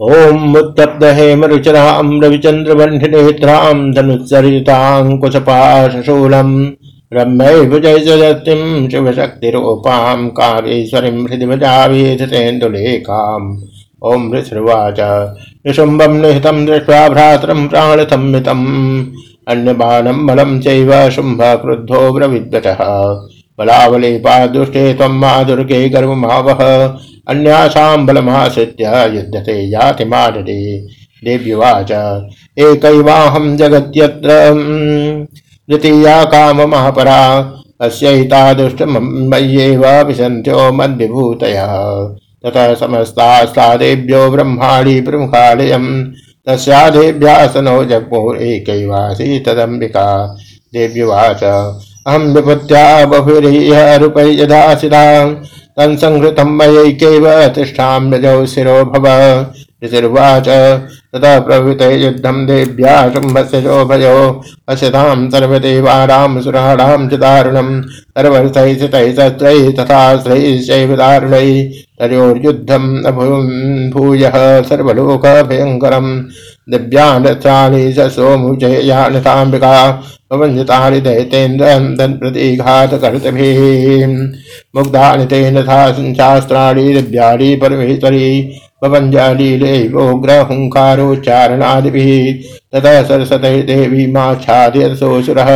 ओम उत्तप्त हेम रुचराम रविचंद्र बंधिनेत्रां धनुत्सरितांकुशपाशूलम रम्य भुजय जगतिम शिवशक्तिरूपां कामेश्वरीं हृदि भजावेधतेन्दुलेखाम् ओम ऋषुवाच निशुम्बं निहितं दृष्ट्वा भ्रातरं प्राणसंमितम् अन्यबाणं बलं चैव शुम्भ क्रुद्धो ब्रविद्वचः बलावले पादुष्टे त्वं मा दुर्गे गर्वमावह अन्यासां बलमाश्रित्य युध्यते, याति माडरे देव्युवाच, एकैवाहं जगत्यत्र द्वितीया काममहापरा अस्यैतादुष्टमय्येव विशन्त्यो मद्विभूतयः। ततः समस्तास्ता देव्यो ब्रह्माणि प्रमुखालयम् तस्यादेभ्यासनो जग्मुरेकैवासी तदम्बिका। देव्युवाच, अहं विपत्या बहुरीह रूपै यदा सिदा तत्संहृतं मयैकैव तिष्ठाम्यजौ शिरो भव। ऋषिर्वाच तदा प्रभृते युद्धं देव्या शुम्भस्य शोभयो। अशतां सर्वदेवानां सुराणां च दारुणं। सर्वर्थैः सितैः शस्त्रैः तथा श्रैश्चैव दारुणैः। तयोर्युद्धम् अभूयः सर्वलोकभयङ्करम्। दिव्यानत्राणि स सोमुजयानताम्बिका प्रवञ्जितानि दैतेन्द्रं तत्प्रतिघातकर्तभिः मुग्धानि तेन था शास्त्राणि दिव्याणि परमेश्वरी भवञ्जालीलेवोग्रहुङ्कारोच्चारणादिभिः ततः सरस्वती देवी माच्छाद्यसोऽसुरः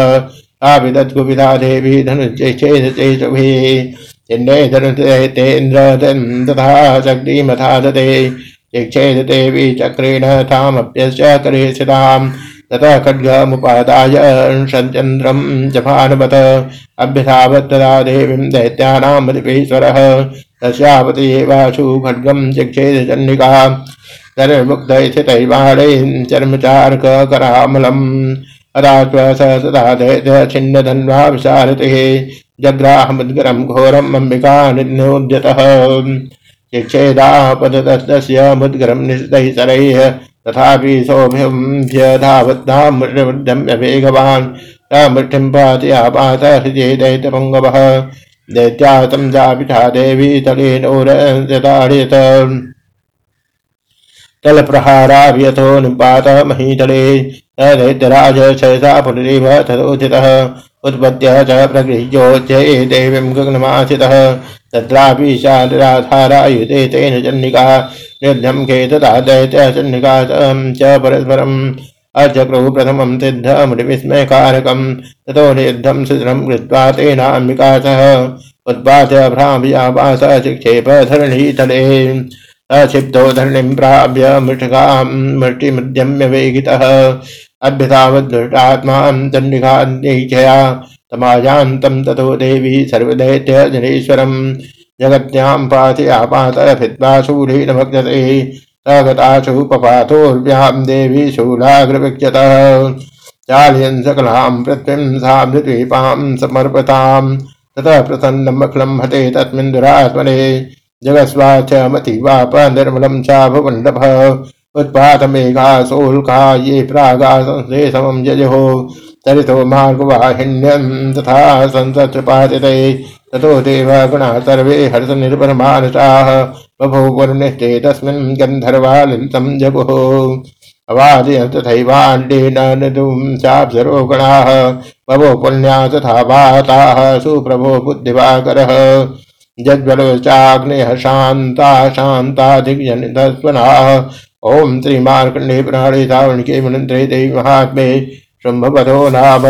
आविदद्गुविधा देवी धनुश्चेदचेषुभिः चिन्ने धनुतेन्द्र तथा शक्तिमथा दते चिक्षेद देवी चक्रेण तामप्यस्य करे सिताम् ततः खड्गमुपादाय चन्द्रं जभानुमत अभ्यधावत् तदा देवीं दैत्यानामधिपेश्वरः तस्यावति एवाशु खड्गं चिक्षेद चण्डिका तर्मुग्धैस्थितैवाणैः चर्मचार्ककरामलम्। अदात्व स सदा दैत्य विशारतिः जग्राहमुद्गरं घोरम् अम्बिका निनोद्यतः चिक्षेदापदस्य मुद्गरं निशितैः शरैः तथापि सौभ्यधावद्धामृद्धम्यवेगवान् समृष्टिं पातयापात हृदये महीतले। दैत्यराज सहसा पुनरिव तदोचितः। उत्पद्य च प्रगृह्योच्चये देवीं गगनमासितः तत्रापि शालराधारायुते तेन चण्डिका युद्धं खेतता दैत्यचण्डिका च परस्परम् अचक्रुः प्रथमं सिद्धमुनिविस्मयकारकं ततो नियुद्धं सुदृढं कृत्वा तेनाम्बिका सह उत्पाद्य भ्राम्यावास चिक्षेप धरणीतले अक्षिप्तो धरणिं प्राप्य मृषकां मृष्टिमुद्यम्य वेगितः अभ्यतावद्दुष्टात्मां दण्डिकान्यैक्षया तमायान्तं ततो देवी सर्वदैत्यजनेश्वरम् जगत्यां पातयापातरभित्वा शूलेन भक्तते सगताशु पपातोर्व्यां देवी शूलाग्रविक्षतः। चालयन् सकलां पृथ्वीं सा मृद्वीपां समर्पतां ततः प्रसन्नमखिलं हते तस्मिन् दुरात्मने। जगस्वाचमतिवाप निर्मलं चाभवण्डभः उत्पातमेघासोल्का ये प्रागा संस्थे समं यजो चरितो मार्गवाहिन्यं तथा संसत्पातिते ततो देवगुणा सर्वे हर्षनिर्भरमानसाः बभो वरुणिष्ठे तस्मिन् गन्धर्वा जगुः। अवादय तथैवाण्डेन नदुं चाप्सरो गणाः। बभो पुण्या तथा वाताः सुप्रभो बुद्धिवाकरः। जज्वलोचाग्नेः शान्ता शान्ताधिजनिधस्वनाः ॐ श्रीमार्कण्डे प्राणे सावणिके मनन्त्रे देवी महात्मे शुम्भपदो नाम।